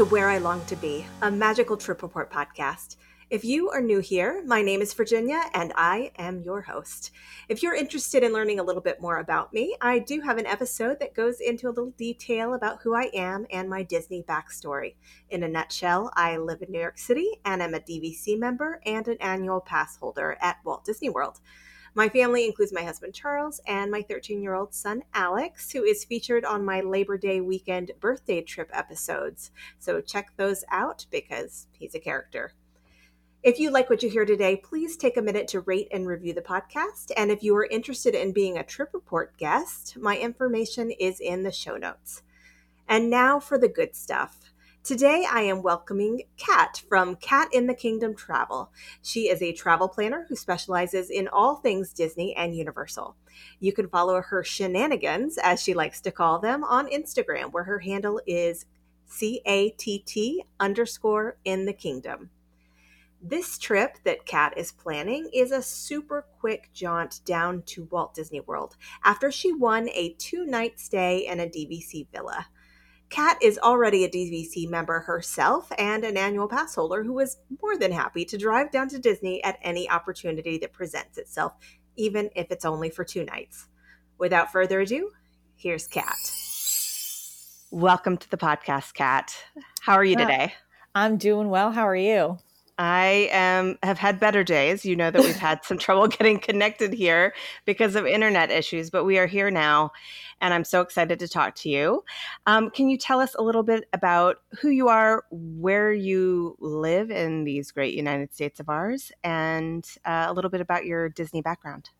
to Where I Long to Be, a magical trip report podcast. If you are new here, my name is Virginia and I am your host. If you're interested in learning a little bit more about me, I do have an episode that goes into a little detail about who I am and my Disney backstory. In a nutshell, I live in New York City and am a DVC member and an annual pass holder at Walt Disney World. My family includes my husband Charles and my 13 year old son Alex, who is featured on my Labor Day weekend birthday trip episodes. So check those out because he's a character. If you like what you hear today, please take a minute to rate and review the podcast. And if you are interested in being a Trip Report guest, my information is in the show notes. And now for the good stuff. Today, I am welcoming Catt from Catt in the Kingdom Travel. She is a travel planner who specializes in all things Disney and Universal. You can follow her shenanigans, as she likes to call them, on Instagram, where her handle is C A T T underscore in the kingdom. This trip that Catt is planning is a super quick jaunt down to Walt Disney World after she won a two night stay in a DVC villa. Catt is already a DVC member herself and an annual pass holder who is more than happy to drive down to Disney at any opportunity that presents itself, even if it's only for two nights. Without further ado, here's Catt. Welcome to the podcast, Catt. How are you today? I'm doing well. How are you? I um, have had better days. You know that we've had some trouble getting connected here because of internet issues, but we are here now, and I'm so excited to talk to you. Um, can you tell us a little bit about who you are, where you live in these great United States of ours, and uh, a little bit about your Disney background?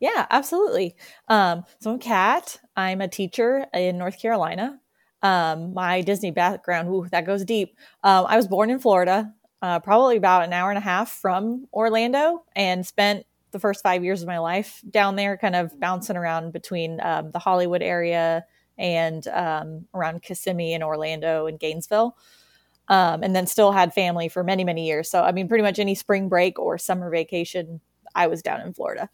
Yeah, absolutely. Um, so I'm Catt. I'm a teacher in North Carolina. Um, my Disney background, ooh, that goes deep. Um, I was born in Florida uh, probably about an hour and a half from Orlando and spent the first five years of my life down there, kind of bouncing around between um, the Hollywood area and um, around Kissimmee and Orlando and Gainesville. Um, and then still had family for many, many years. So, I mean, pretty much any spring break or summer vacation, I was down in Florida.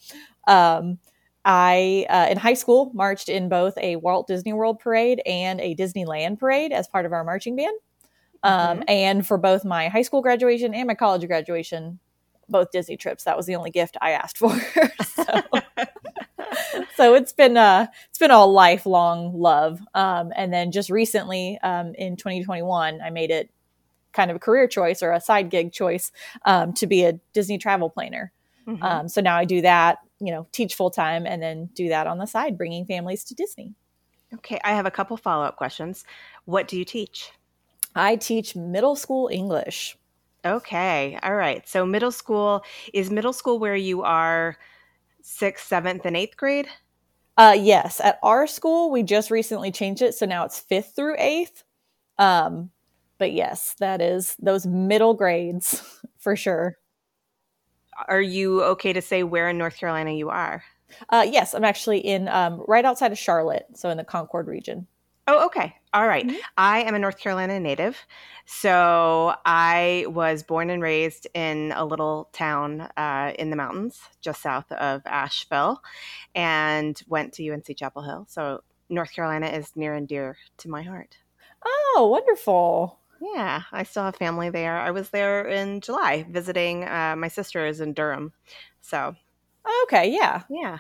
Um, I, uh, in high school, marched in both a Walt Disney World parade and a Disneyland parade as part of our marching band. Um, mm-hmm. And for both my high school graduation and my college graduation, both Disney trips, that was the only gift I asked for. so, so, it's been a it's been a lifelong love. Um, and then just recently, um, in 2021, I made it kind of a career choice or a side gig choice um, to be a Disney travel planner. Mm-hmm. Um, so now I do that, you know, teach full time and then do that on the side, bringing families to Disney. Okay, I have a couple follow up questions. What do you teach? I teach middle school English. Okay. All right. So middle school is middle school where you are sixth, seventh, and eighth grade? Uh, yes. At our school, we just recently changed it. So now it's fifth through eighth. Um, but yes, that is those middle grades for sure. Are you okay to say where in North Carolina you are? Uh, yes, I'm actually in um, right outside of Charlotte, so in the Concord region. Oh, okay. All right. mm-hmm. I am a North Carolina native. So I was born and raised in a little town uh, in the mountains just south of Asheville and went to UNC Chapel Hill. So North Carolina is near and dear to my heart. Oh, wonderful. Yeah, I still have family there. I was there in July visiting uh, my sister is in Durham. So, okay, yeah. Yeah.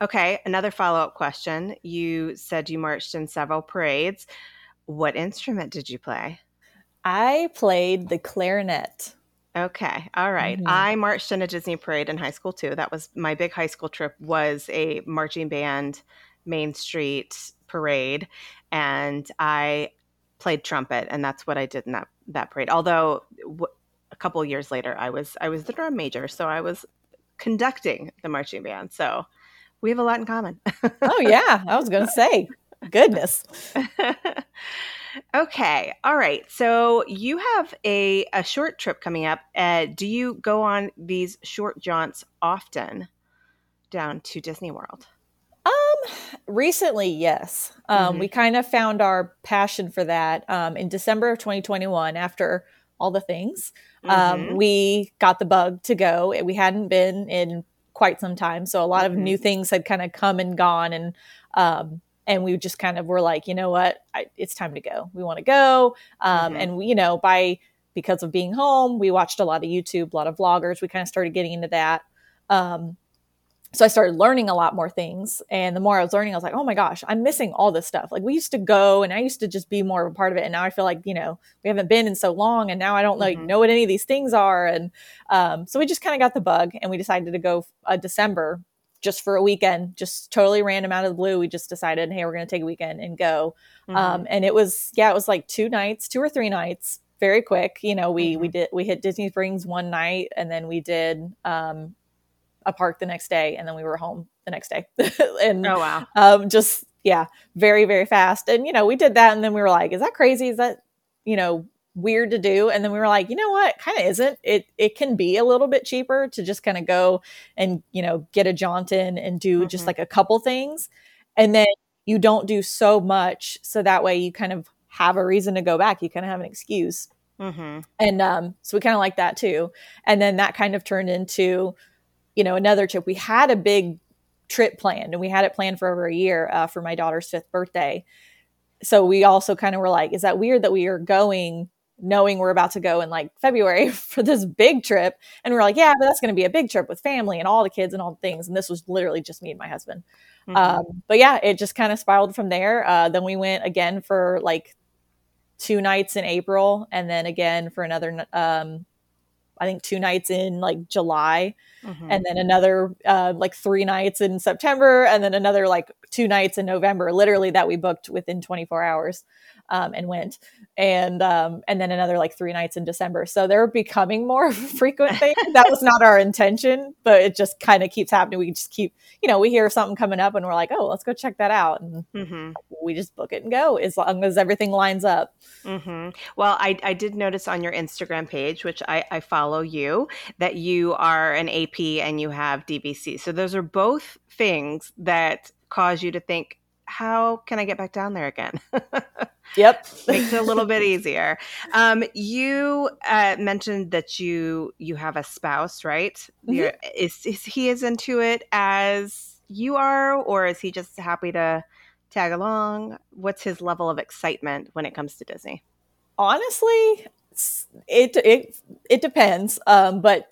Okay, another follow up question. You said you marched in several parades. What instrument did you play? I played the clarinet. Okay. All right. mm-hmm. I marched in a Disney parade in high school too. That was my big high school trip was a marching band Main Street parade and I played trumpet and that's what I did in that that parade. Although w- a couple years later I was I was the drum major, so I was conducting the marching band. So we have a lot in common. oh yeah, I was going to say, goodness. okay, all right. So you have a a short trip coming up. Uh, do you go on these short jaunts often down to Disney World? Um, recently, yes. Um, mm-hmm. we kind of found our passion for that um, in December of 2021 after all the things. Um, mm-hmm. we got the bug to go. We hadn't been in quite some time. So a lot of new mm-hmm. things had kind of come and gone and um, and we just kind of were like, you know what, I, it's time to go. We want to go, um, mm-hmm. and we, you know, by because of being home, we watched a lot of YouTube, a lot of vloggers. We kind of started getting into that. Um, so I started learning a lot more things. And the more I was learning, I was like, oh my gosh, I'm missing all this stuff. Like we used to go and I used to just be more of a part of it. And now I feel like, you know, we haven't been in so long and now I don't like mm-hmm. know what any of these things are. And um, so we just kind of got the bug and we decided to go uh, December just for a weekend, just totally random out of the blue. We just decided, hey, we're going to take a weekend and go. Mm-hmm. Um, and it was, yeah, it was like two nights, two or three nights, very quick. You know, we mm-hmm. we did we hit Disney Springs one night, and then we did um, a park the next day, and then we were home the next day. and oh wow, um, just yeah, very very fast. And you know, we did that, and then we were like, is that crazy? Is that you know weird to do? And then we were like, you know what, kind of isn't. It it can be a little bit cheaper to just kind of go and you know get a jaunt in and do mm-hmm. just like a couple things, and then you don't do so much, so that way you kind of have a reason to go back. You kind of have an excuse. Mm-hmm. And um, so we kind of like that too. And then that kind of turned into you know, another trip. We had a big trip planned and we had it planned for over a year uh, for my daughter's fifth birthday. So we also kind of were like, is that weird that we are going knowing we're about to go in like February for this big trip? And we're like, yeah, but that's going to be a big trip with family and all the kids and all the things. And this was literally just me and my husband. Mm-hmm. Um, but yeah, it just kind of spiraled from there. Uh, then we went again for like two nights in April and then again for another um, I think two nights in like July, mm-hmm. and then another uh, like three nights in September, and then another like two nights in November. Literally that we booked within 24 hours um, and went and um, and then another like three nights in December. So they're becoming more frequent things. that was not our intention, but it just kind of keeps happening. We just keep, you know, we hear something coming up and we're like, oh, let's go check that out, and mm-hmm. we just book it and go as long as everything lines up. Mm-hmm. Well, I, I did notice on your Instagram page, which I, I follow you, that you are an AP and you have DVC. So those are both things that cause you to think how can I get back down there again? yep, makes it a little bit easier. Um, you uh, mentioned that you you have a spouse, right? Mm-hmm. Is is he as into it as you are, or is he just happy to tag along? What's his level of excitement when it comes to Disney? Honestly, it it it depends. Um, but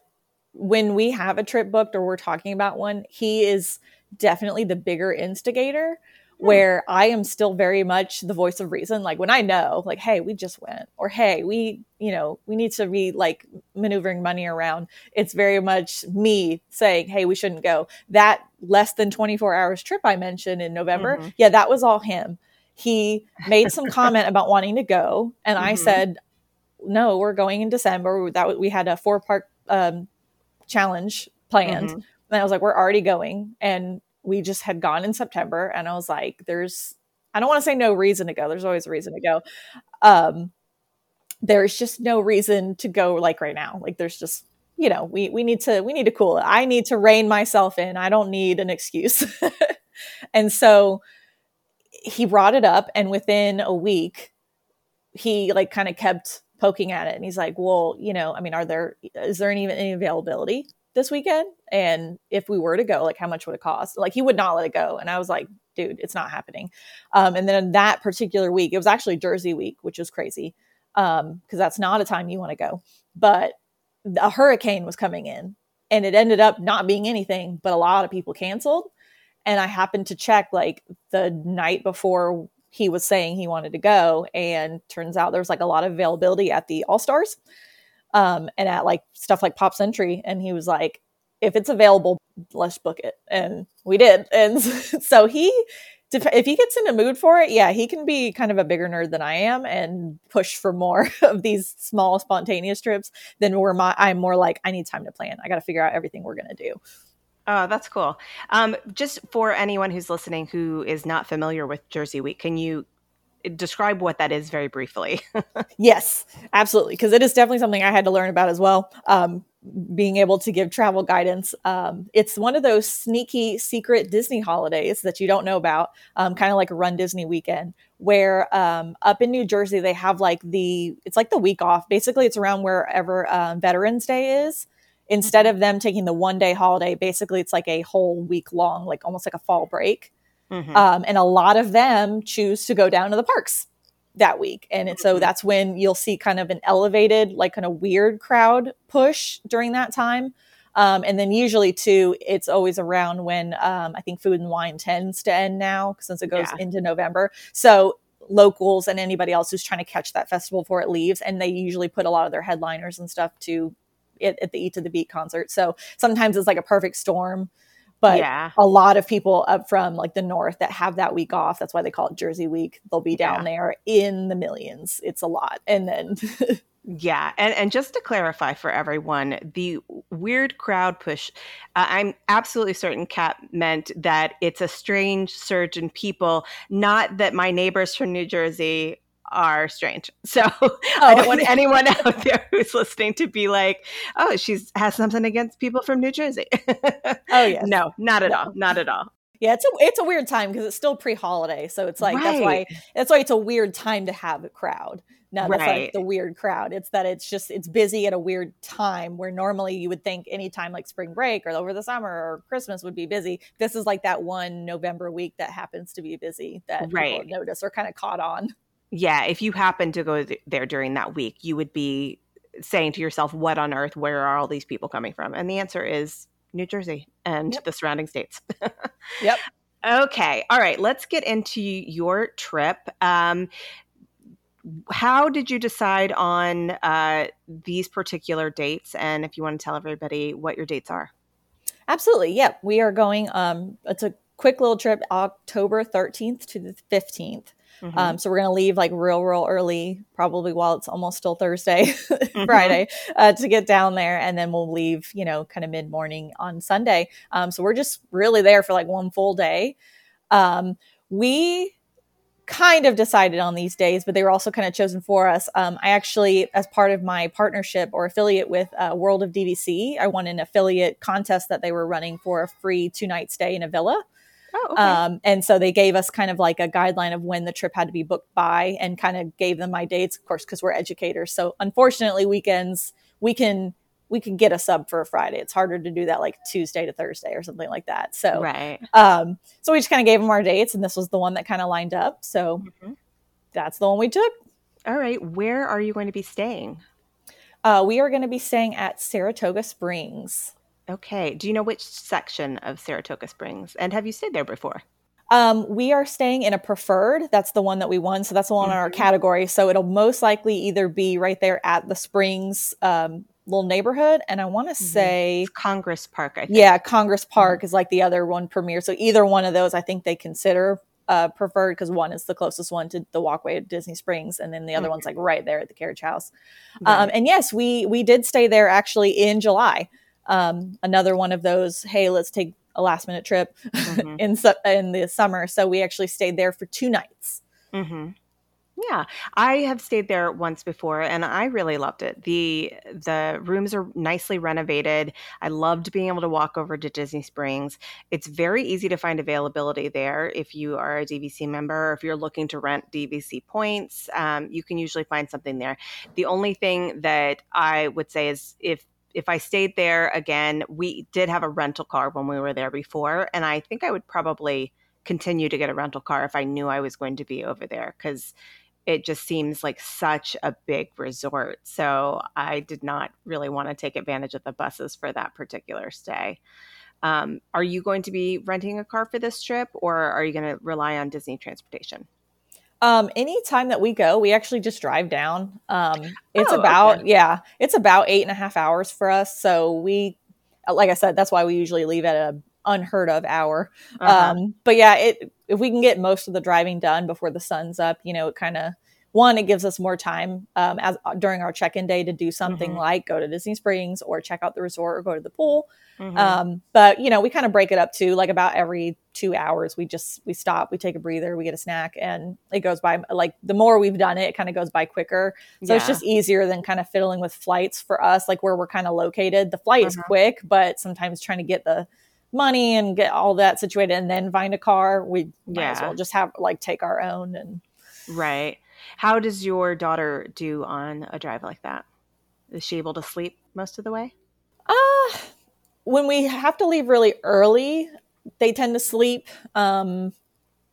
when we have a trip booked or we're talking about one, he is definitely the bigger instigator. Hmm. where I am still very much the voice of reason. Like when I know, like, hey, we just went, or hey, we, you know, we need to be like maneuvering money around. It's very much me saying, hey, we shouldn't go. That less than 24 hours trip I mentioned in November, mm-hmm. yeah, that was all him. He made some comment about wanting to go, and mm-hmm. I said, no, we're going in December. That we had a four part um, challenge planned. Mm-hmm. And I was like, we're already going. And we just had gone in September and I was like, there's, I don't want to say no reason to go. There's always a reason to go. Um, there's just no reason to go like right now. Like there's just, you know, we, we need to, we need to cool it. I need to rein myself in. I don't need an excuse. and so he brought it up and within a week, he like kind of kept poking at it and he's like, well, you know, I mean, are there, is there any, any availability? This weekend and if we were to go like how much would it cost? Like he would not let it go and i was like dude it's not happening. Um, and then that particular week it was actually jersey week which was crazy Um, because um, that's not a time you want to go. But a hurricane was coming in and it ended up not being anything but a lot of people canceled. And i happened to check like the night before he was saying he wanted to go and turns out there was like a lot of availability at the all stars um, and at like stuff like Pop Century. And he was like, if it's available, let's book it. And we did. And so he, if he gets in a mood for it, yeah, he can be kind of a bigger nerd than I am and push for more of these small spontaneous trips than where my, I'm more like, I need time to plan. I got to figure out everything we're going to do. Oh, that's cool. Um, just for anyone who's listening who is not familiar with Jersey Week, can you describe what that is very briefly. yes, absolutely. Because it is definitely something I had to learn about as well. Um, being able to give travel guidance. Um, it's one of those sneaky secret Disney holidays that you don't know about, um, kind of like a Run Disney weekend, where um, up in New Jersey, they have like the, it's like the week off. Basically, it's around wherever um, Veterans Day is. Instead mm-hmm. of them taking the one day holiday, basically, it's like a whole week long, like almost like a fall break Mm-hmm. Um, and a lot of them choose to go down to the parks that week. And mm-hmm. so that's when you'll see kind of an elevated, like kind of weird crowd push during that time. Um, and then usually too, it's always around when um, I think food and wine tends to end now since it goes yeah. into November. So locals and anybody else who's trying to catch that festival before it leaves, and they usually put a lot of their headliners and stuff to it at the Eat to the Beat concert. So sometimes it's like a perfect storm. But yeah. a lot of people up from like the north that have that week off, that's why they call it Jersey Week. They'll be down yeah. there in the millions. It's a lot. And then Yeah, and and just to clarify for everyone, the weird crowd push, uh, I'm absolutely certain Catt meant that it's a strange surge in people, not that my neighbors from New Jersey are strange. So oh. I don't want anyone out there who's listening to be like, "Oh, she's has something against people from New Jersey." oh yeah, no, not at no. all, not at all. Yeah, it's a it's a weird time because it's still pre-holiday, so it's like right. that's why that's why it's a weird time to have a crowd. No, that's right. like the weird crowd. It's that it's just it's busy at a weird time where normally you would think any time like spring break or over the summer or Christmas would be busy. This is like that one November week that happens to be busy that right. people notice or kind of caught on. Yeah, if you happen to go th- there during that week, you would be saying to yourself, "What on earth? Where are all these people coming from?" And the answer is New Jersey and yep. the surrounding states. yep. Okay. All right. Let's get into your trip. Um, how did you decide on uh, these particular dates? And if you want to tell everybody what your dates are. Absolutely. Yep. Yeah. We are going, um, it's a quick little trip, October 13th to the 15th. Mm-hmm. Um, so we're going to leave like real, real early, probably while it's almost still Thursday, mm-hmm. Friday, uh, to get down there. And then we'll leave, you know, kind of mid morning on Sunday. Um, so we're just really there for like one full day. Um, we kind of decided on these days, but they were also kind of chosen for us. Um, I actually, as part of my partnership or affiliate with uh, World of DVC, I won an affiliate contest that they were running for a free two night stay in a villa. Oh, okay. um, and so they gave us kind of like a guideline of when the trip had to be booked by and kind of gave them my dates, of course, because we're educators. So unfortunately, weekends we can we can get a sub for a Friday. It's harder to do that like Tuesday to Thursday or something like that. So, right. Um, so we just kind of gave them our dates, and this was the one that kind of lined up. So mm-hmm. that's the one we took. All right. Where are you going to be staying? Uh, we are going to be staying at Saratoga Springs. Okay. Do you know which section of Saratoga Springs? And have you stayed there before? Um, we are staying in a preferred. That's the one that we won. So that's the one mm-hmm. in our mm-hmm. category. So it'll most likely either be right there at the Springs um, little neighborhood and i want to mm-hmm. say congress park I think. yeah congress park mm-hmm. is like the other one premier so either one of those i think they consider uh, preferred because one is the closest one to the walkway at disney springs and then the other mm-hmm. one's like right there at the carriage house right. um, and yes we we did stay there actually in july um, another one of those hey let's take a last minute trip mm-hmm. in su- in the summer so we actually stayed there for two nights mm-hmm. Yeah, I have stayed there once before and I really loved it. The the rooms are nicely renovated. I loved being able to walk over to Disney Springs. It's very easy to find availability there if you are a DVC member or if you're looking to rent DVC points. Um, you can usually find something there. The only thing that I would say is if if I stayed there again, we did have a rental car when we were there before, and I think I would probably continue to get a rental car if I knew I was going to be over there because it just seems like such a big resort. So I did not really want to take advantage of the buses for that particular stay. Um, are you going to be renting a car for this trip or are you going to rely on Disney transportation? Um, anytime that we go, we actually just drive down. Um, it's oh, about, okay. yeah, it's about eight and a half hours for us. So we, like I said, that's why we usually leave at a unheard of hour. Uh-huh. Um, but yeah, it if we can get most of the driving done before the sun's up, you know, it kind of one, it gives us more time um, as uh, during our check-in day to do something mm-hmm. like go to Disney Springs or check out the resort or go to the pool. Mm-hmm. Um, but you know, we kind of break it up to like about every two hours. We just we stop, we take a breather, we get a snack, and it goes by. Like the more we've done it, it kind of goes by quicker. So yeah. it's just easier than kind of fiddling with flights for us, like where we're kind of located. The flight is mm-hmm. quick, but sometimes trying to get the money and get all that situated and then find a car, we might yeah. as well just have like take our own and right. How does your daughter do on a drive like that? Is she able to sleep most of the way? Uh when we have to leave really early, they tend to sleep. Um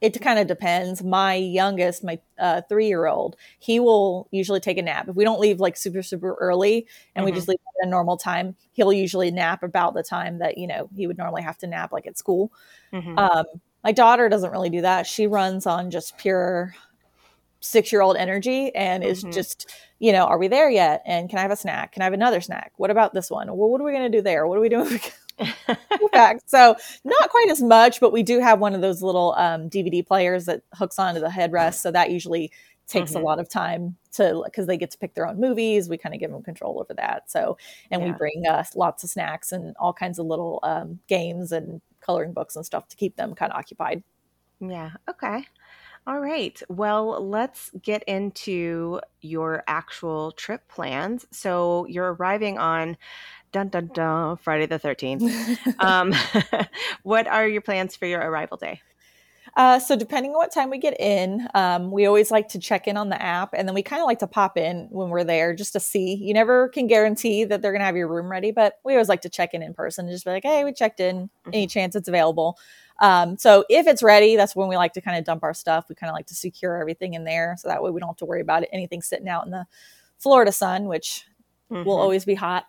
it kind of depends. My youngest, my uh, three year old, he will usually take a nap. If we don't leave like super, super early and mm-hmm. we just leave at a normal time, he'll usually nap about the time that, you know, he would normally have to nap like at school. Mm-hmm. Um, my daughter doesn't really do that. She runs on just pure six year old energy and is mm-hmm. just, you know, are we there yet? And can I have a snack? Can I have another snack? What about this one? Well, what are we going to do there? What are we doing? fact. So not quite as much, but we do have one of those little um, DVD players that hooks onto the headrest. So that usually takes mm-hmm. a lot of time to because they get to pick their own movies. We kind of give them control over that. So and yeah. we bring uh, lots of snacks and all kinds of little um, games and coloring books and stuff to keep them kind of occupied. Yeah. Okay. All right. Well, let's get into your actual trip plans. So you're arriving on dun dun dun Friday the 13th. um, what are your plans for your arrival day? Uh, so depending on what time we get in, um, we always like to check in on the app, and then we kind of like to pop in when we're there just to see. You never can guarantee that they're going to have your room ready, but we always like to check in in person and just be like, "Hey, we checked in. Mm-hmm. Any chance it's available?" Um, so if it's ready, that's when we like to kind of dump our stuff. We kind of like to secure everything in there, so that way we don't have to worry about it, anything sitting out in the Florida sun, which mm-hmm. will always be hot.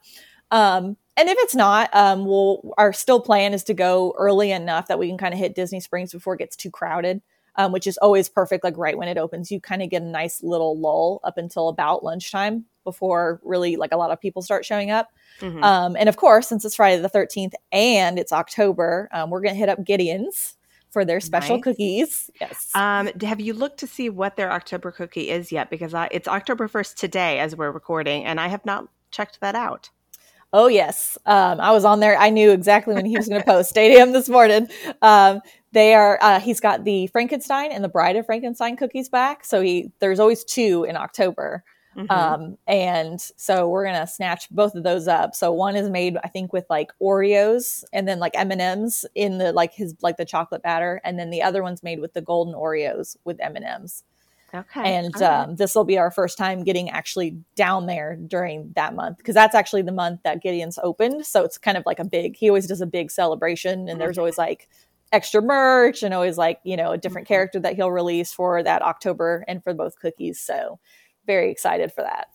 Um, and if it's not, um, we'll our still plan is to go early enough that we can kind of hit Disney Springs before it gets too crowded, um, which is always perfect. Like right when it opens, you kind of get a nice little lull up until about lunchtime before really like a lot of people start showing up. Mm-hmm. Um, and of course, since it's Friday the thirteenth and it's October, um, we're gonna hit up Gideon's for their special nice. cookies. Yes. Um, have you looked to see what their October cookie is yet? Because I, it's October first today as we're recording, and I have not checked that out. Oh yes, um, I was on there. I knew exactly when he was going to post. 8 a.m. this morning. Um, they are. Uh, he's got the Frankenstein and the Bride of Frankenstein cookies back. So he there's always two in October, mm-hmm. um, and so we're gonna snatch both of those up. So one is made, I think, with like Oreos and then like M and M's in the like his like the chocolate batter, and then the other one's made with the golden Oreos with M and M's. Okay. And right. um, this will be our first time getting actually down there during that month because that's actually the month that Gideon's opened. So it's kind of like a big, he always does a big celebration and there's mm-hmm. always like extra merch and always like, you know, a different mm-hmm. character that he'll release for that October and for both cookies. So very excited for that.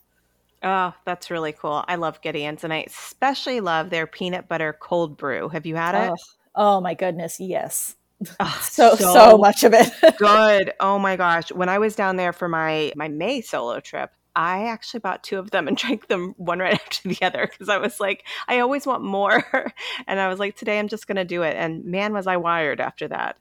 Oh, that's really cool. I love Gideon's and I especially love their peanut butter cold brew. Have you had it? Oh, oh my goodness. Yes. Oh, so, so, so much of it. good. Oh my gosh. When I was down there for my my May solo trip, I actually bought two of them and drank them one right after the other because I was like, I always want more. and I was like, today I'm just going to do it. And man, was I wired after that.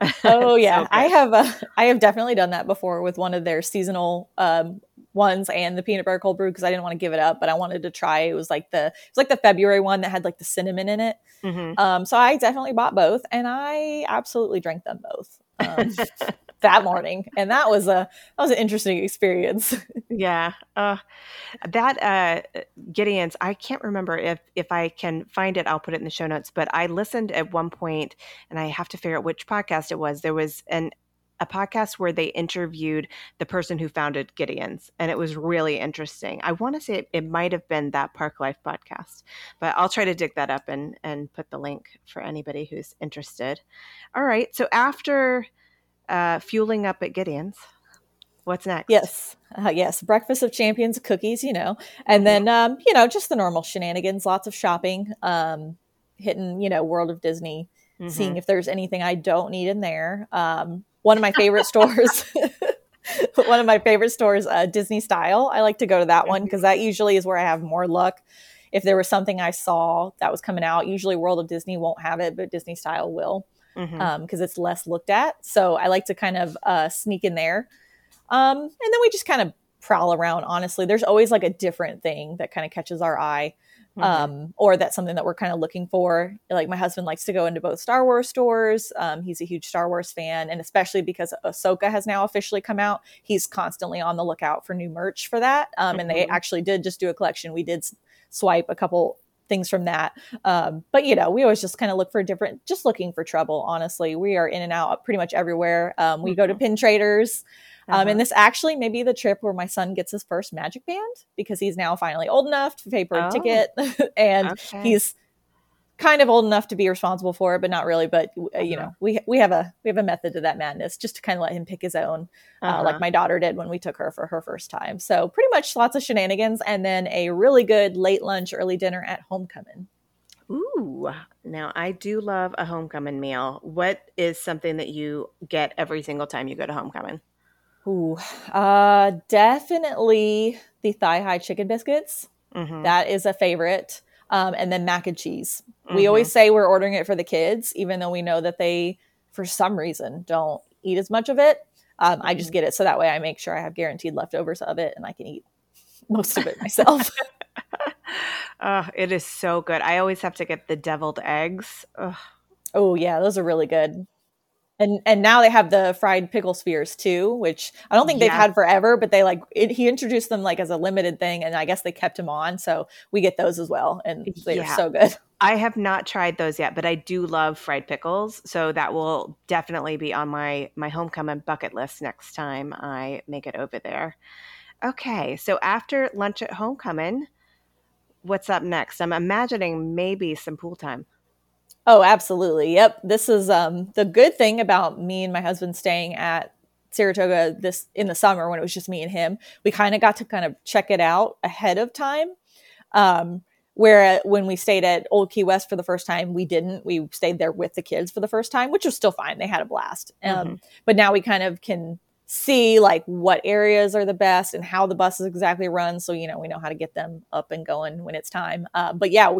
Oh yeah, so I have. Uh, I have definitely done that before with one of their seasonal um, ones and the peanut butter cold brew because I didn't want to give it up, but I wanted to try. It was like the it was like the February one that had like the cinnamon in it. Mm-hmm. Um, so I definitely bought both, and I absolutely drank them both um, that morning, and that was a that was an interesting experience. yeah, uh, that uh, Gideon's. I can't remember if if I can find it. I'll put it in the show notes. But I listened at one point, and I have to figure out which podcast it was. There was an a podcast where they interviewed the person who founded Gideon's, and it was really interesting. I want to say it, it might have been that Park Life podcast, but I'll try to dig that up and and put the link for anybody who's interested. All right, so after uh, fueling up at Gideon's, what's next? Yes, uh, yes, breakfast of champions cookies, you know, and mm-hmm. then um, you know just the normal shenanigans, lots of shopping, um, hitting you know World of Disney. Mm-hmm. Seeing if there's anything I don't need in there. Um, one of my favorite stores. one of my favorite stores, uh, Disney Style. I like to go to that one because that usually is where I have more luck. If there was something I saw that was coming out, usually World of Disney won't have it, but Disney Style will mm-hmm. um, it's less looked at. So I like to kind of uh, sneak in there. Um, and then we just kind of prowl around, honestly. There's always like a different thing that kind of catches our eye. Mm-hmm. Um, or that's something that we're kind of looking for. Like my husband likes to go into both Star Wars stores. Um, he's a huge Star Wars fan, and especially because Ahsoka has now officially come out, he's constantly on the lookout for new merch for that. Um. And they mm-hmm. actually did just do a collection. We did swipe a couple things from that. Um, but you know, we always just kind of look for different, just looking for trouble. Honestly, we are in and out pretty much everywhere. Um, we mm-hmm. go to mm-hmm. pin traders. Uh-huh. Um, and uh-huh. this actually may be the trip where my son gets his first magic band because he's now finally old enough to pay for a oh. ticket and okay. he's kind of old enough to be responsible for it, but not really. But uh, you Uh-huh. know, we we have a we have a method to that madness, just to kind of let him pick his own, uh, Uh-huh. like my daughter did when we took her for her first time. So pretty much lots of shenanigans, and then a really good late lunch, early dinner at homecoming. Ooh, now I do love a homecoming meal. What is something that you get every single time you go to homecoming? Ooh, uh, definitely the thigh high chicken biscuits. Mm-hmm. That is a favorite. Um, and then mac and cheese. We always say we're ordering it for the kids, even though we know that they, for some reason, don't eat as much of it. Um, I just get it so that way I make sure I have guaranteed leftovers of it and I can eat most of it myself. Oh, it is so good. I always have to get the deviled eggs. Ugh. oh yeah, those are really good. And and now they have the fried pickle spears too, which I don't think they've had forever, but they like it, he introduced them like as a limited thing, and I guess they kept him on, so we get those as well, and they're Yeah. so good. I have not tried those yet, but I do love fried pickles, so that will definitely be on my my homecoming bucket list next time I make it over there. Okay, so after lunch at homecoming, what's up next? I'm imagining maybe some pool time. Oh, absolutely. Yep. This is um the good thing about me and my husband staying at Saratoga this in the summer when it was just me and him. We kind of got to kind of check it out ahead of time. Um where when we stayed at Old Key West for the first time, we didn't. We stayed there with the kids for the first time, which was still fine. They had a blast. Um, but now we kind of can see like what areas are the best and how the buses exactly run. So, you know, we know how to get them up and going when it's time. Uh, but yeah,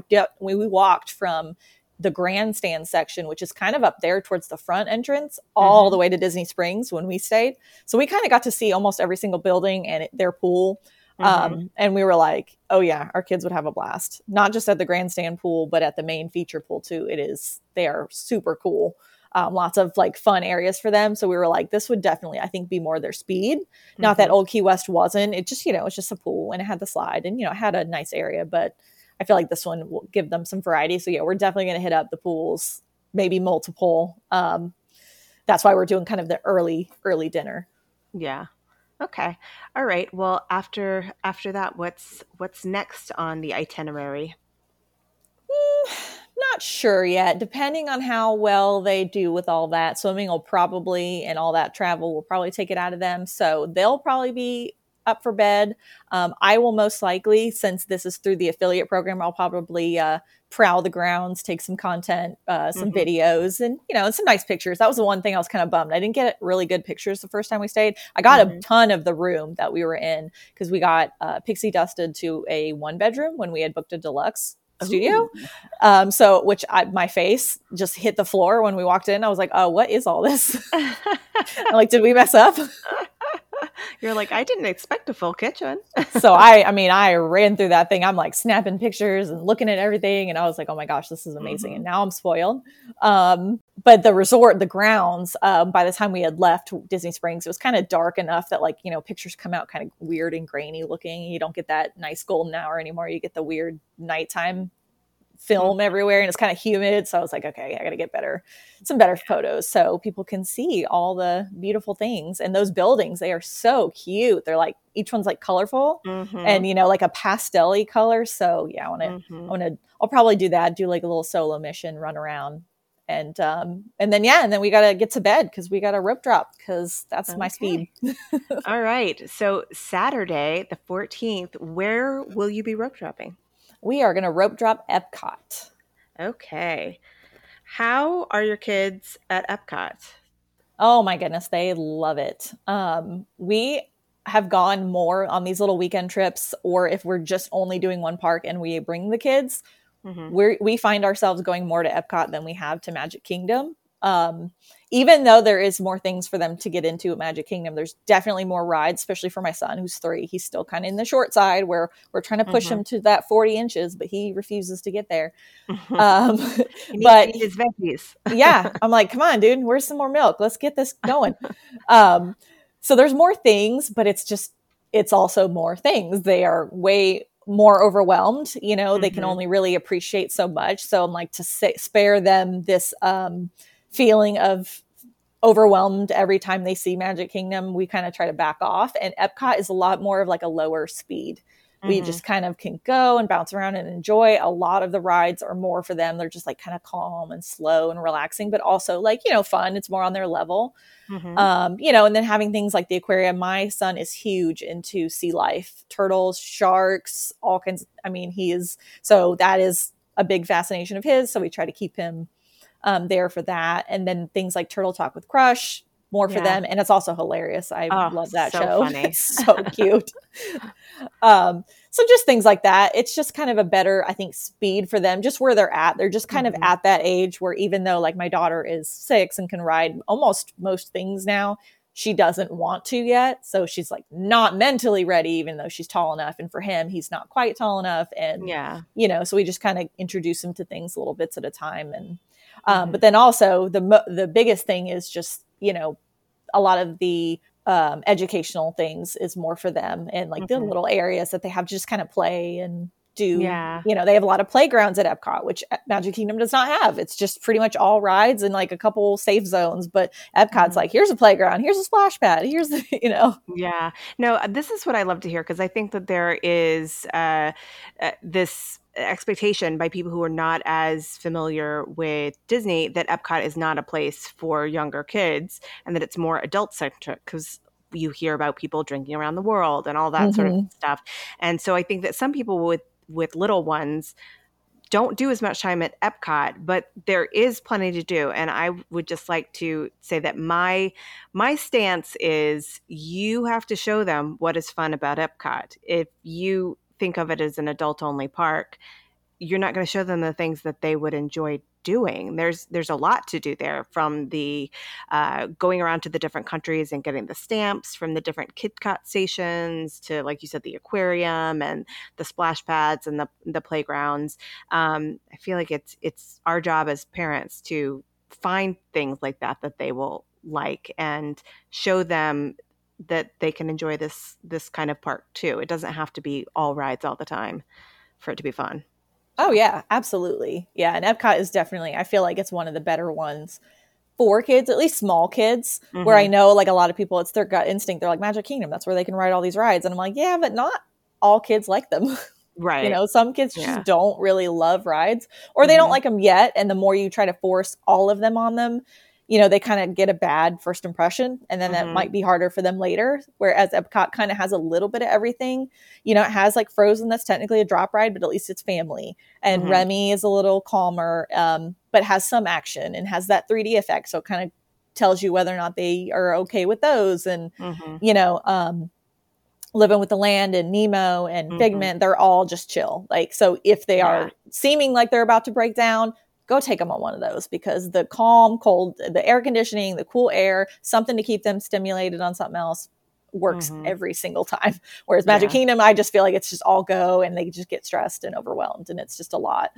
we, we walked from the grandstand section, which is kind of up there towards the front entrance, all Mhm. the way to Disney Springs when we stayed. So we kind of got to see almost every single building and it, their pool. Mhm. Um, and we were like, oh yeah, our kids would have a blast. Not just at the grandstand pool, but at the main feature pool too. It is they are super cool. Um, lots of like fun areas for them. So we were like, this would definitely, I think, be more their speed. Not that Old Key West wasn't. It just, you know, it's just a pool and it had the slide and you know, it had a nice area, but I feel like this one will give them some variety. So yeah, we're definitely gonna hit up the pools, maybe multiple. Um, that's why we're doing kind of the early, early dinner. Yeah. Okay. All right. Well, after after that, what's what's next on the itinerary? Not sure yet. Depending on how well they do with all that, swimming will probably and all that travel will probably take it out of them. So they'll probably be up for bed. Um, I will most likely, since this is through the affiliate program, I'll probably uh, prowl the grounds, take some content, uh, some Mhm. videos, and you know, some nice pictures. That was the one thing I was kind of bummed. I didn't get really good pictures the first time we stayed. I got a Mhm. ton of the room that we were in because we got uh, pixie dusted to a one bedroom when we had booked a deluxe studio. Um, so which I, my face just hit the floor when we walked in. I was like, "Oh, what is all this? I'm like, did we mess up?" You're like, I didn't expect a full kitchen. so I, I mean, I ran through that thing. I'm like snapping pictures and looking at everything, and I was like, "Oh my gosh, this is amazing!" Mhm. And now I'm spoiled. Um, but the resort, the grounds, um, by the time we had left Disney Springs, it was kind of dark enough that like you know pictures come out kind of weird and grainy looking. You don't get that nice golden hour anymore. You get the weird nighttime film everywhere and it's kind of humid so i was like okay i gotta get better some better photos so people can see all the beautiful things and those buildings they are so cute they're like each one's like colorful Mhm. and you know like a pastel color so yeah i want to i Mhm. want to i'll probably do that do like a little solo mission run around and um and then yeah and then we gotta get to bed because we got a rope drop because that's my speed All right. So Saturday, the 14th, where will you be rope dropping? We are gonna rope drop epcot Okay. How are your kids at Epcot? Oh my goodness, they love it. Um, we have gone more on these little weekend trips, or if we're just only doing one park and we bring the kids, Mhm. we we find ourselves going more to Epcot than we have to Magic Kingdom. Um, even though there is more things for them to get into at Magic Kingdom, there's definitely more rides, especially for my son who's three. He's still kind of in the short side where we're trying to push Mhm. him to that 40 inches, but he refuses to get there. Um, needs but his veggies. yeah i'm like come on dude where's some more milk let's get this going um so there's more things but it's just it's also more things they are way more overwhelmed you know they can Mhm. only really appreciate so much so i'm like to say, spare them this um feeling of overwhelmed every time they see magic kingdom we kind of try to back off and epcot is a lot more of like a lower speed we mm-hmm. just kind of can go and bounce around and enjoy. A lot of the rides are more for them. They're just like kind of calm and slow and relaxing, but also like, you know, fun. It's more on their level. Mm-hmm. Um, you know, and then having things like the aquarium. My son is huge into sea life, turtles, sharks, all kinds. I mean, he is so that is a big fascination of his. So we try to keep him um, there for that. And then things like Turtle Talk with Crush, more for yeah. them. And it's also hilarious. I oh, love that so show. Funny. so cute. um, so just things like that. It's just kind of a better, I think, speed for them, just where they're at. They're just kind mm-hmm. of at that age where even though like my daughter is six and can ride almost most things now, she doesn't want to yet. So she's like not mentally ready, even though she's tall enough. And for him, he's not quite tall enough. And, yeah, you know, so we just kind of introduce him to things little bits at a time. And, um, but then also the, the biggest thing is just, you know, a lot of the um, educational things is more for them and like mm-hmm. the little areas that they have to just kind of play and do yeah you know they have a lot of playgrounds at epcot which magic kingdom does not have it's just pretty much all rides and like a couple safe zones but epcot's mm-hmm. like here's a playground here's a splash pad here's the you know yeah no uh, this is what i love to hear because i think that there is uh, uh, this expectation by people who are not as familiar with Disney that Epcot is not a place for younger kids and that it's more adult centric because you hear about people drinking around the world and all that mm-hmm. sort of mm-hmm. stuff. And so I think that some people with with little ones don't do as much time at Epcot, but there is plenty to do. And I would just like to say that my my stance is you have to show them what is fun about Epcot. If you think of it as an adult only park, you're not going to show them the things that they would enjoy doing. There's there's a lot to do there, from the uh, going around to the different countries and getting the stamps from the different KidCot stations to, like you said, the aquarium and the splash pads and the the playgrounds. Um, I feel like it's it's our job as parents to find things like that that they will like and show them that they can enjoy this this kind of park too. It doesn't have to be all rides all the time for it to be fun. Oh yeah, absolutely. Yeah, and Epcot is definitely I feel like it's one of the better ones for kids, at least small kids, mm-hmm. where I mm-hmm. know like a lot of people it's their gut instinct. They're like Magic Kingdom, that's where they can ride all these rides. And I'm like, yeah, but not all kids like them. Right. you know, some kids yeah. just don't really love rides or they mm-hmm. don't like them yet and the more you try to force all of them on them, you know, they kind of get a bad first impression and then mm-hmm. that might be harder for them later. Whereas Epcot kind of has a little bit of everything. You know, it has like Frozen that's technically a drop ride, but at least it's family. And mm-hmm. Remy is a little calmer, um, but has some action and has that 3D effect. So it kind of tells you whether or not they are okay with those. And, mm-hmm. you know, um, living with the land and Nemo and mm-hmm. Figment, they're all just chill. Like, so if they yeah. are seeming like they're about to break down, go take them on one of those because the calm, cold, the air conditioning, the cool air, something to keep them stimulated on something else works mm-hmm. every single time. Whereas Magic yeah. Kingdom, I just feel like it's just all go and they just get stressed and overwhelmed and it's just a lot.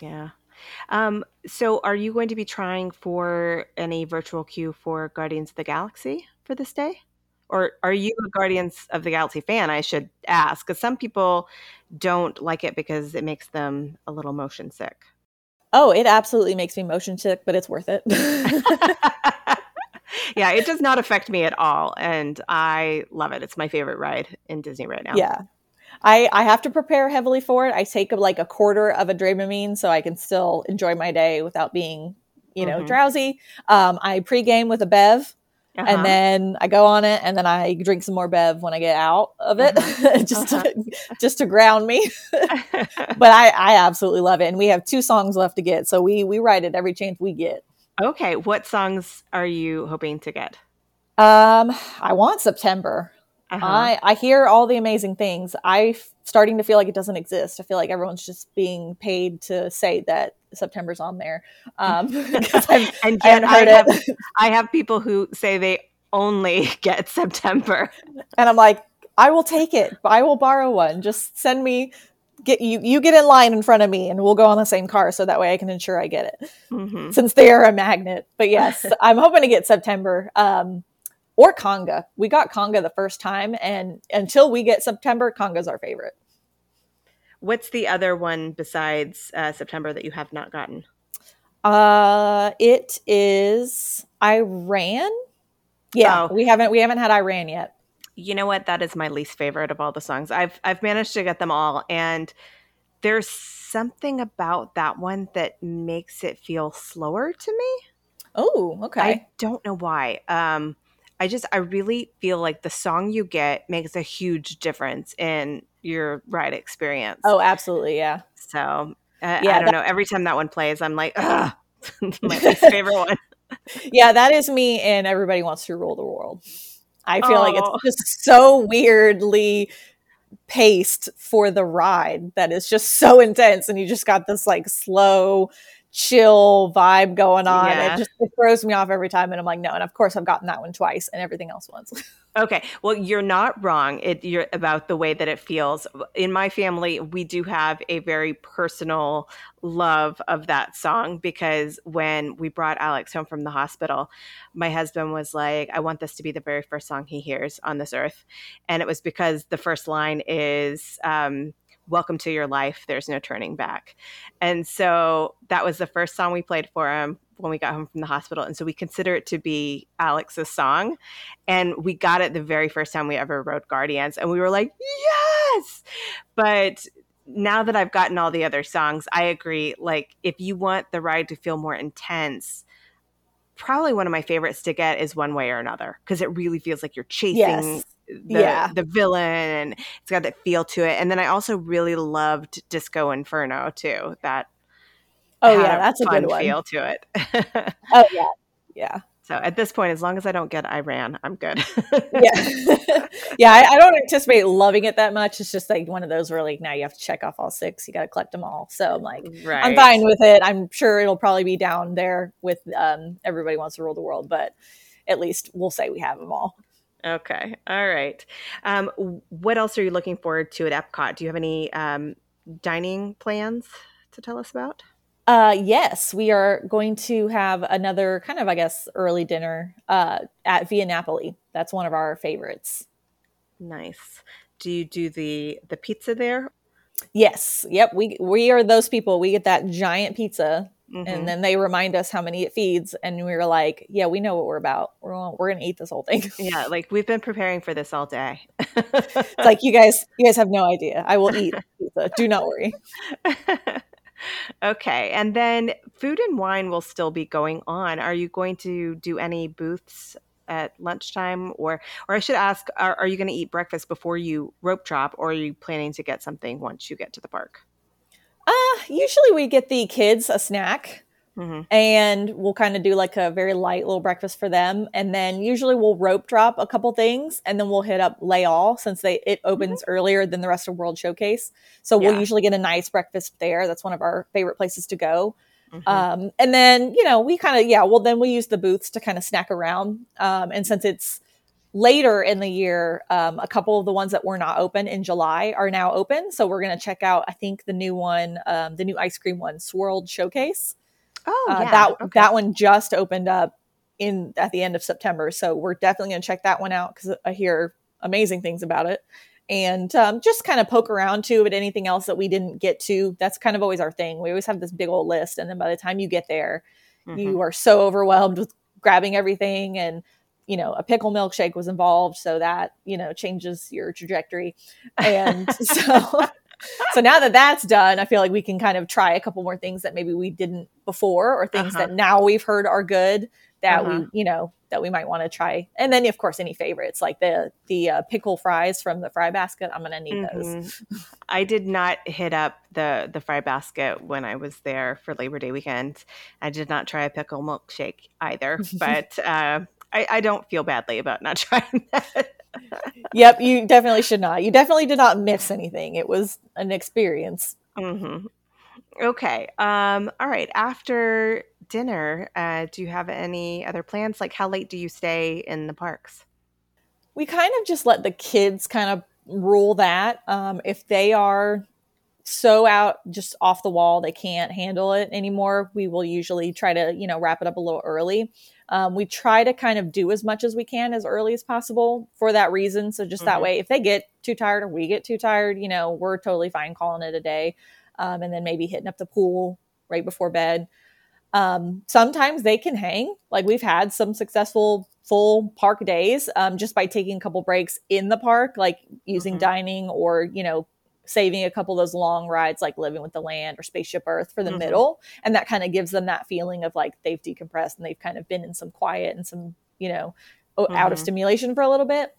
Yeah. Um, so are you going to be trying for any virtual queue for Guardians of the Galaxy for this day? Or are you a Guardians of the Galaxy fan? I should ask, because some people don't like it because it makes them a little motion sick. Oh, it absolutely makes me motion sick, but it's worth it. yeah, it does not affect me at all. And I love it. It's my favorite ride in Disney right now. Yeah. I, I have to prepare heavily for it. I take like a quarter of a Dramamine so I can still enjoy my day without being, you know, mm-hmm. drowsy. Um, I pregame with a Bev uh-huh. and then I go on it, and then I drink some more Bev when I get out of it, uh-huh. just uh-huh. to, just to ground me. but I, I absolutely love it, and we have two songs left to get, so we we write it every chance we get. Okay, what songs are you hoping to get? Um, I want September. Uh-huh. I I hear all the amazing things. I'm starting to feel like it doesn't exist. I feel like everyone's just being paid to say that September's on there. Um, and yet I, have, I have people who say they only get September, and I'm like, I will take it. I will borrow one. Just send me. Get you. You get in line in front of me, and we'll go on the same car, so that way I can ensure I get it. Mm-hmm. Since they are a magnet, but yes, I'm hoping to get September. Um, or Conga. We got Conga the first time, and until we get September, Conga's our favorite. What's the other one besides uh, September that you have not gotten? Uh, it is I Ran. Yeah, oh. we haven't we haven't had I Ran yet. You know what? That is my least favorite of all the songs. I've I've managed to get them all, and there's something about that one that makes it feel slower to me. Oh, okay. I don't know why. Um, I just I really feel like the song you get makes a huge difference in your ride experience. Oh, absolutely, yeah. So uh, yeah, I don't that- know. Every time that one plays, I'm like, ugh, my least favorite one. Yeah, that is me. And everybody wants to rule the world. I feel oh. like it's just so weirdly paced for the ride that is just so intense, and you just got this like slow chill vibe going on. Yeah. It just it throws me off every time, and I'm like, no. And of course, I've gotten that one twice, and everything else once. okay, well, you're not wrong. It, you're about the way that it feels. In my family, we do have a very personal love of that song because when we brought Alex home from the hospital, my husband was like, "I want this to be the very first song he hears on this earth," and it was because the first line is. Um, welcome to your life there's no turning back. And so that was the first song we played for him when we got home from the hospital. And so we consider it to be alex's song. And we got it the very first time we ever rode guardians. And we were like yes! But now that i've gotten all the other songs i agree like if you want the ride to feel more intense probably one of my favorites to get is one way or another because it really feels like you're chasing yes the, yeah. the villain and it's got that feel to it. And then I also really loved Disco Inferno too. That oh yeah, that's a good one. feel to it. oh yeah, yeah. So at this point, as long as I don't get I Ran, I'm good. yeah, yeah. I, I, don't anticipate loving it that much. It's just like one of those where like now you have to check off all six. You got to collect them all. So I'm like, right. I'm fine with it. I'm sure it'll probably be down there with um, everybody wants to rule the world, but at least we'll say we have them all. Okay. All right. Um, what else are you looking forward to at Epcot? Do you have any um, dining plans to tell us about? Uh, yes, we are going to have another kind of, I guess, early dinner uh, at Via Napoli. That's one of our favorites. Nice. Do you do the the pizza there? Yes. Yep. We we are those people. We get that giant pizza Mm-hmm. And then they remind us how many it feeds, and we were like, "Yeah, we know what we're about. We're we're gonna eat this whole thing." Yeah, like we've been preparing for this all day. it's like you guys, you guys have no idea. I will eat pizza. Do not worry. okay, and then food and wine will still be going on. Are you going to do any booths at lunchtime, or or I should ask, are, are you going to eat breakfast before you rope drop, or are you planning to get something once you get to the park? Uh, usually we get the kids a snack. Mm-hmm. And we'll kind of do like a very light little breakfast for them, and then usually we'll rope drop a couple things, and then we'll hit up Les Halles since they it opens mm-hmm. earlier than the rest of World Showcase. So yeah. we'll usually get a nice breakfast there. That's one of our favorite places to go. Mm-hmm. Um, and then you know we kind of yeah, well then we use the booths to kind of snack around. Um, and since it's later in the year, um, a couple of the ones that were not open in July are now open. So we're going to check out, I think, the new one, um, the new ice cream one, Swirled Showcase. Oh, uh, yeah. That okay. that one just opened up in at the end of September. So we're definitely going to check that one out because I hear amazing things about it. And um, just kind of poke around too at anything else that we didn't get to. That's kind of always our thing. We always have this big old list, and then by the time you get there, mm-hmm. you are so overwhelmed with grabbing everything and you know, a pickle milkshake was involved. So that, you know, changes your trajectory. And so, so now that that's done, I feel like we can kind of try a couple more things that maybe we didn't before or things uh-huh. that now we've heard are good that uh-huh. we, you know, that we might want to try. And then of course any favorites like the the uh, pickle fries from the fry basket. I'm going to need mm-hmm. those. I did not hit up the the fry basket when I was there for Labor Day weekend. I did not try a pickle milkshake either, but uh, I, I don't feel badly about not trying that. yep, you definitely should not. You definitely did not miss anything. It was an experience. Mm-hmm. Okay. Um, all right. After dinner, uh, do you have any other plans? Like, how late do you stay in the parks? We kind of just let the kids kind of rule that. Um, if they are so out just off the wall, they can't handle it anymore, we will usually try to, you know, wrap it up a little early. Um, we try to kind of do as much as we can as early as possible for that reason. So just mm-hmm. that way, if they get too tired or we get too tired, you know, we're totally fine calling it a day. Um, and then maybe hitting up the pool right before bed. Um, sometimes they can hang. Like we've had some successful full park days um, just by taking a couple breaks in the park, like using mm-hmm. dining or you know saving a couple of those long rides like living with the land or spaceship earth for the mm-hmm. middle and that kind of gives them that feeling of like they've decompressed and they've kind of been in some quiet and some you know mm-hmm. out of mm-hmm. stimulation for a little bit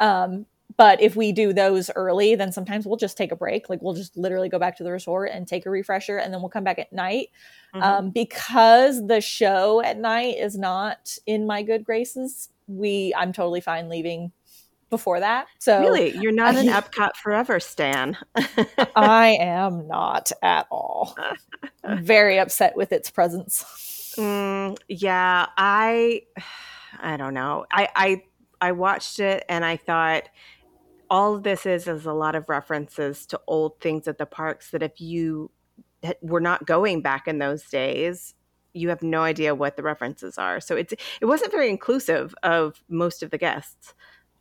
um, but if we do those early then sometimes we'll just take a break like we'll just literally go back to the resort and take a refresher and then we'll come back at night mm-hmm. um, because the show at night is not in my good graces we i'm totally fine leaving before that. So really, you're not an Epcot Forever stan. I am not at all. very upset with its presence. Mm, yeah, I, I don't know. I, I, I watched it and I thought all of this is is a lot of references to old things at the parks that if you were not going back in those days you have no idea what the references are so it's it wasn't very inclusive of most of the guests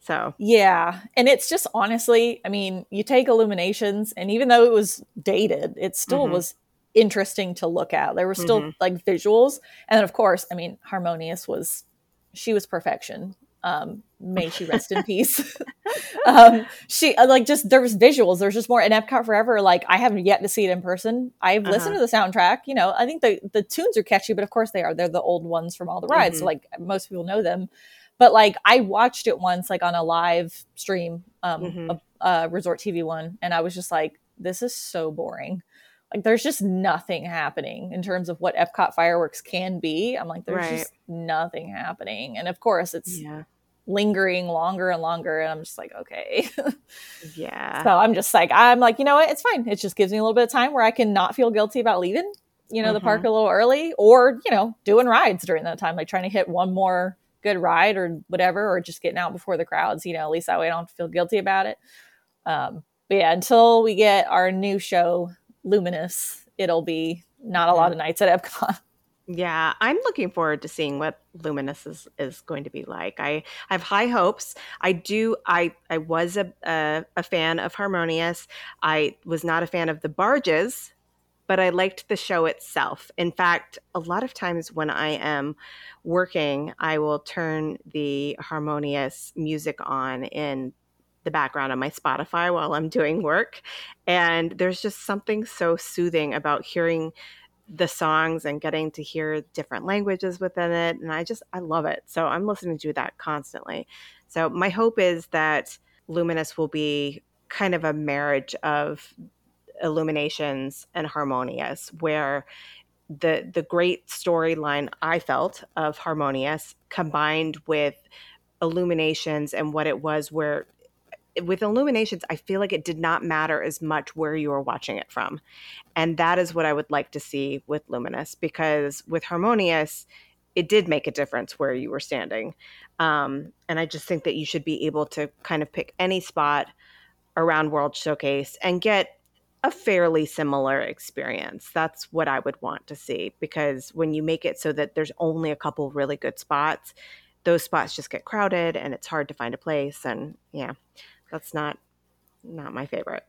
so, yeah. And it's just honestly, I mean, you take Illuminations, and even though it was dated, it still mm-hmm. was interesting to look at. There were still mm-hmm. like visuals. And then, of course, I mean, Harmonious was, she was perfection. Um, may she rest in peace. um, she uh, like just there was visuals. There's just more in Epcot Forever. Like I haven't yet to see it in person. I've uh-huh. listened to the soundtrack. You know, I think the the tunes are catchy, but of course they are. They're the old ones from all the rides. Mm-hmm. So like most people know them. But like I watched it once, like on a live stream, um, mm-hmm. a, a Resort TV one, and I was just like, this is so boring. Like there's just nothing happening in terms of what Epcot fireworks can be. I'm like, there's right. just nothing happening. And of course, it's yeah. lingering longer and longer. And I'm just like, okay. yeah. So I'm just like, I'm like, you know what? It's fine. It just gives me a little bit of time where I can not feel guilty about leaving, you know, mm-hmm. the park mm-hmm. a little early or, you know, doing rides during that time, like trying to hit one more good ride or whatever, or just getting out before the crowds, you know, at least that way I don't feel guilty about it. Um, but yeah, until we get our new show, Luminous, it'll be not a lot of nights at Epcot. Yeah, I'm looking forward to seeing what Luminous is, is going to be like. I, I have high hopes. I do. I I was a, a, a fan of Harmonious. I was not a fan of the barges but I liked the show itself. In fact, a lot of times when I am working, I will turn the harmonious music on in the background on my Spotify while I'm doing work. And there's just something so soothing about hearing the songs and getting to hear different languages within it. And I just, I love it. So I'm listening to that constantly. So my hope is that Luminous will be kind of a marriage of illuminations and harmonious where the the great storyline i felt of harmonious combined with illuminations and what it was where with illuminations i feel like it did not matter as much where you were watching it from. And that is what i would like to see with luminous because with harmonious it did make a difference where you were standing. Um, and i just think that you should be able to kind of pick any spot around world showcase and get a fairly similar experience. That's what I would want to see because when you make it so that there's only a couple really good spots, those spots just get crowded and it's hard to find a place and yeah, that's not not my favorite.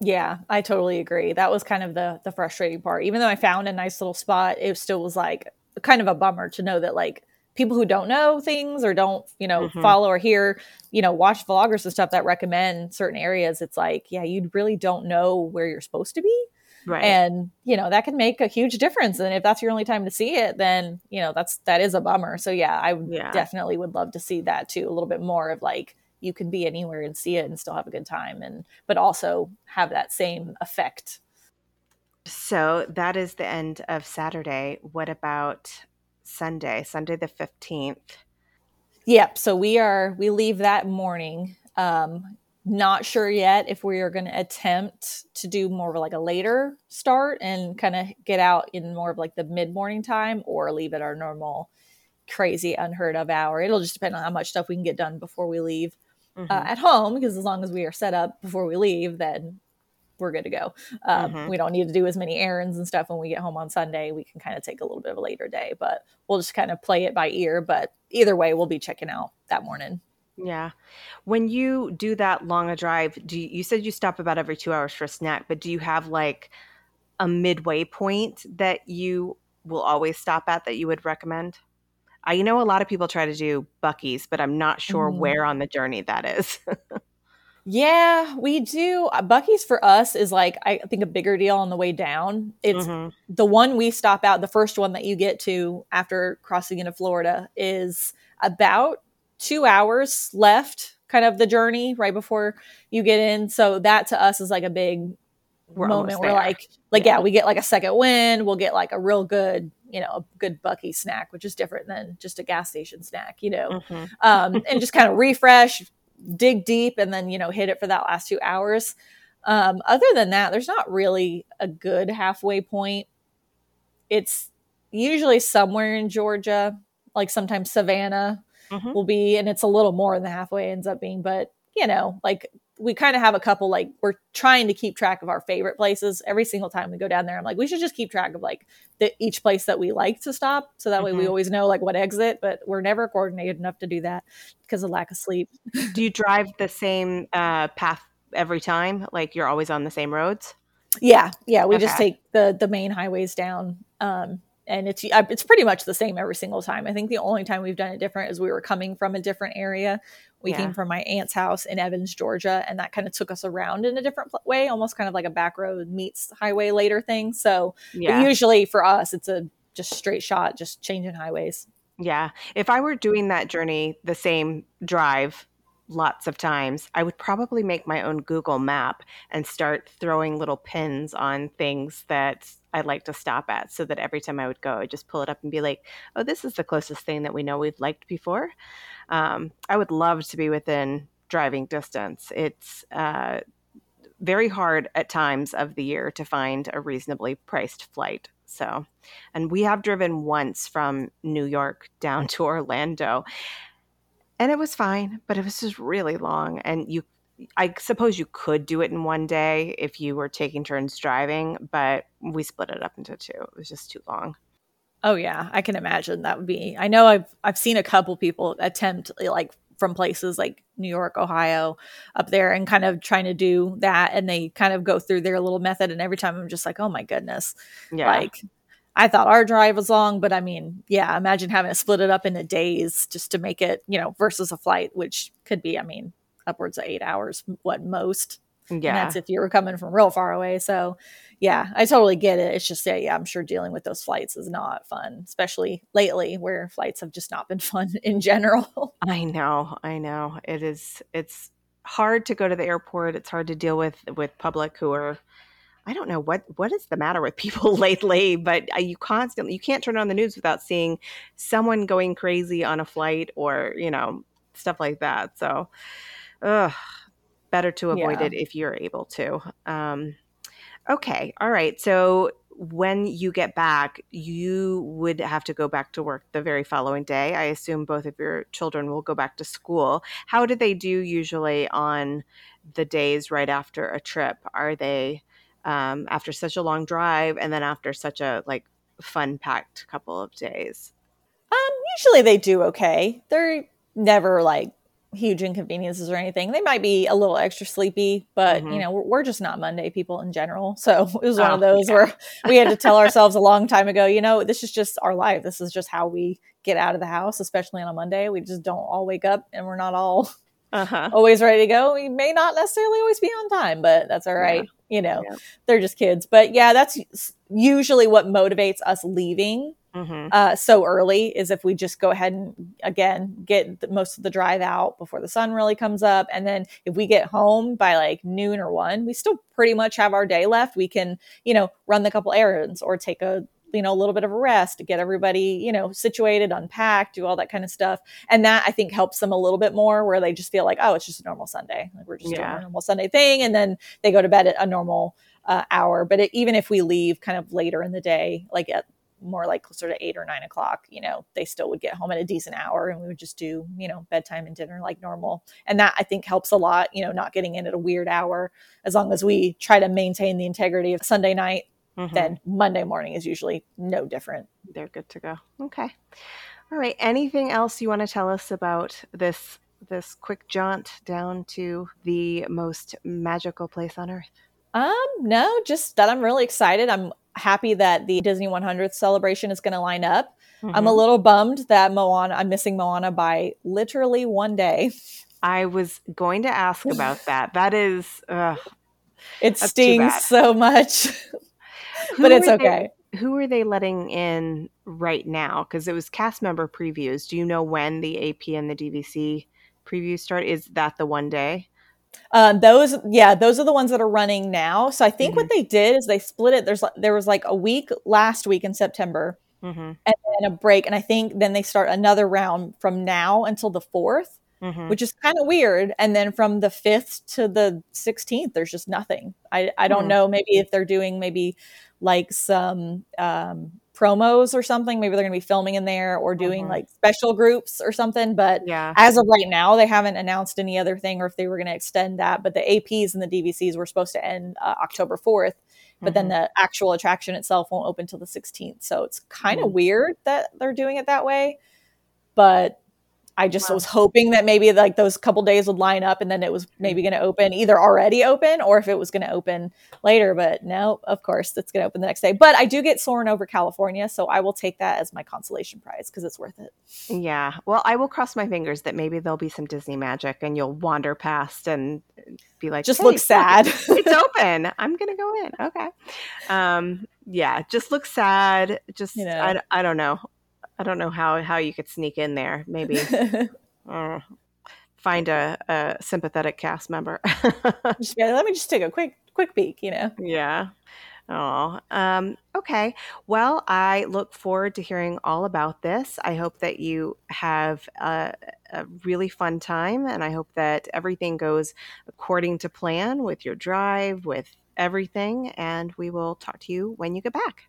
Yeah, I totally agree. That was kind of the the frustrating part. Even though I found a nice little spot, it still was like kind of a bummer to know that like people who don't know things or don't you know mm-hmm. follow or hear you know watch vloggers and stuff that recommend certain areas it's like yeah you really don't know where you're supposed to be. Right. And you know that can make a huge difference. And if that's your only time to see it then you know that's that is a bummer. So yeah i yeah. definitely would love to see that too a little bit more of like you can be anywhere and see it and still have a good time and but also have that same effect. So that is the end of saturday. What about Sunday, Sunday the 15th. Yep. So we are, we leave that morning. Um, not sure yet if we are going to attempt to do more of like a later start and kind of get out in more of like the mid morning time or leave at our normal crazy unheard of hour. It'll just depend on how much stuff we can get done before we leave uh, mm-hmm. uh, at home because as long as we are set up before we leave, then we're good to go. Um, mm-hmm. We don't need to do as many errands and stuff when we get home on Sunday. We can kind of take a little bit of a later day, but we'll just kind of play it by ear. But either way, we'll be checking out that morning. Yeah. When you do that long a drive, do you, you said you stop about every two hours for a snack, but do you have like a midway point that you will always stop at that you would recommend? I know a lot of people try to do Buc-ee's, but I'm not sure mm. where on the journey that is. yeah, we do. Buc-ee's for us is like I think a bigger deal on the way down. It's mm-hmm. the one we stop out. The first one that you get to after crossing into Florida is about two hours left, kind of the journey right before you get in. So that to us is like a big moment. we're moment where like like yeah. yeah. we get like a second wind we'll get like a real good you know a good Buc-ee snack which is different than just a gas station snack you know mm-hmm. um, and just kind of refresh dig deep and then you know hit it for that last two hours um, other than that there's not really a good halfway point it's usually somewhere in georgia like sometimes savannah mm-hmm. will be and it's a little more than the halfway ends up being but you know like we kind of have a couple like we're trying to keep track of our favorite places every single time we go down there i'm like we should just keep track of like the each place that we like to stop so that mm-hmm. way we mm-hmm. always know like what exit but we're never coordinated enough to do that because of lack of sleep do you drive the same uh, path every time like you're always on the same roads yeah yeah we okay. just take the the main highways down um and it's uh, it's pretty much the same every single time. I think the only time we've done it different is we were coming from a different area. We yeah. came from my aunt's house in Evans, Georgia, and that kind of took us around in a different way, almost kind of like a back road meets highway later thing. So yeah. usually for us, it's a just straight shot, just changing highways. Yeah. If I were doing that journey, the same drive lots of times, I would probably make my own Google map and start throwing little pins on things that I'd like to stop at so that every time I would go, I'd just pull it up and be like, oh, this is the closest thing that we know we've liked before. Um, I would love to be within driving distance. It's uh, very hard at times of the year to find a reasonably priced flight. So, and we have driven once from New York down to Orlando, and it was fine, but it was just really long. And you I suppose you could do it in one day if you were taking turns driving, but we split it up into two. It was just too long. Oh yeah, I can imagine that would be. I know I've I've seen a couple people attempt eh, like from places like New York, Ohio, up there, and kind of trying to do that, and they kind of go through their little method. And every time I'm just like, oh my goodness, yeah. like I thought our drive was long, but I mean, yeah, imagine having to split it up into days just to make it, you know, versus a flight, which could be, I mean, upwards of eight hours, what most. Yeah. And that's if you were coming from real far away. So, yeah, I totally get it. It's just, yeah, yeah, I'm sure dealing with those flights is not fun, especially lately where flights have just not been fun in general. I know. I know. It is, it's hard to go to the airport. It's hard to deal with, with public who are, I don't know what what is the matter with people lately, but uh, you constantly you can't turn on the news without seeing someone going crazy on a flight or you know stuff like that. So, ugh, better to avoid yeah. it if you're able to. Um, okay, all right. So when you get back, you would have to go back to work the very following day. I assume both of your children will go back to school. How do they do usually on the days right after a trip? Are they um, after such a long drive and then after such a like fun packed couple of days? Um, usually they do okay. They're never like huge inconveniences or anything. They might be a little extra sleepy, but mm-hmm. you know, we're, we're, just not Monday people in general. So it was one oh, of those yeah. where we had to tell ourselves a long time ago, you know, this is just our life. This is just how we get out of the house, especially on a Monday. We just don't all wake up and we're not all uh-huh. always ready to go. We may not necessarily always be on time, but that's all right. Yeah. You know, yeah. they're just kids. But yeah, that's usually what motivates us leaving mm-hmm. uh, so early is if we just go ahead and again get the, most of the drive out before the sun really comes up. And then if we get home by like noon or one we still pretty much have our day left. We can you know run the couple errands or take a you know a little bit of a rest to get everybody you know situated unpacked do all that kind of stuff. And that i think helps them a little bit more where they just feel like oh it's just a normal sunday. Like we're just yeah. doing a normal sunday thing and then they go to bed at a normal uh, hour. But it, even if we leave kind of later in the day like at more like closer to eight or nine o'clock, you know, they still would get home at a decent hour and we would just do, you know, bedtime and dinner like normal. And that I think helps a lot, you know, not getting in at a weird hour. As long as we try to maintain the integrity of Sunday night, mm-hmm. then Monday morning is usually no different. They're good to go. Okay. All right. Anything else you want to tell us about this this quick jaunt down to the most magical place on earth? Um, no, just that I'm really excited. I'm happy that the Disney 100th celebration is going to line up. Mm-hmm. I'm a little bummed that Moana, I'm missing Moana by literally one day. I was going to ask about that. That is, it stings so much, but it's okay. They, who are they letting in right now? Because it was cast member previews. Do you know when the AP and the DVC previews start? Is that the one day? Um, those, yeah, those are the ones that are running now. So I think mm-hmm. what they did is they split it. There's there was like a week last week in September, mm-hmm. and then a break, and I think then they start another round from now until the 4th mm-hmm. which is kind of weird. And then from the fifth to the sixteenth, there's just nothing. I I don't mm. know. Maybe if they're doing maybe like some um, promos or something. Maybe they're going to be filming in there or doing mm-hmm. like special groups or something. But yeah. as of right now, they haven't announced any other thing or if they were going to extend that. But the APs and the DVCs were supposed to end uh, October 4th. But mm-hmm. then the actual attraction itself won't open till the 16th. So it's kind of mm-hmm. weird that they're doing it that way. But I just wow. was hoping that maybe like those couple days would line up and then it was maybe going to open either already open or if it was going to open later. But no, of course, it's going to open the next day. But I do get Soarin' over California, so I will take that as my consolation prize because it's worth it. Yeah. Well, I will cross my fingers that maybe there'll be some Disney magic and you'll wander past and be like, just hey, look sad. it's open. I'm going to go in. Okay. Um, yeah. Just look sad. Just, you know. I, I don't know. I don't know how how you could sneak in there. Maybe uh, find a, a, sympathetic cast member. just, let me just take a quick quick peek. You know. Yeah. Oh, um, okay. Well, I look forward to hearing all about this. I hope that you have a, a, really fun time, and I hope that everything goes according to plan with your drive, with everything. And we will talk to you when you get back.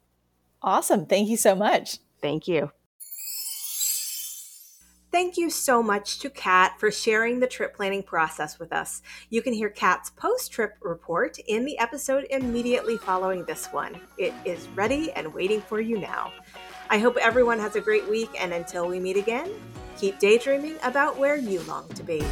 Awesome. Thank you so much. Thank you. Thank you so much to Catt for sharing the trip planning process with us. You can hear Catt's post trip report in the episode immediately following this one. It is ready and waiting for you now. I hope everyone has a great week, and until we meet again, keep daydreaming about where you long to be.